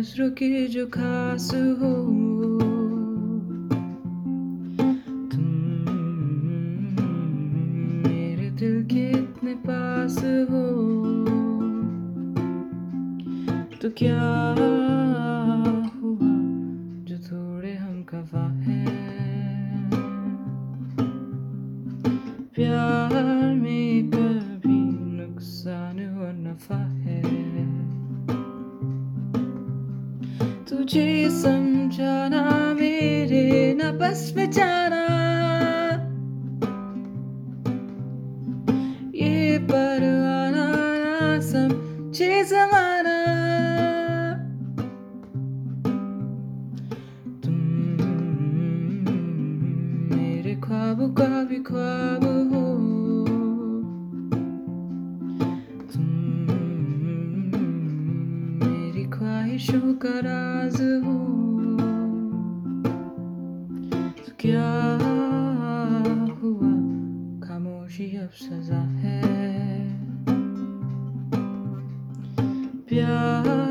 दूसरों की जो खास हो। तुम मेरे दिल के इतने पास हो। तो क्या हुआ जो थोड़े हम खफा है? प्यार में कभी नुकसान और नफा है। तुझे समझाना मेरे न बस में जाना। ये परवाना ना समझे जमाना। तुम मेरे ख्वाबों का भी ख्वाब हो ख्वाहिशों का राज हो तो क्या हुआ? खामोशी अब सजा है। प्यार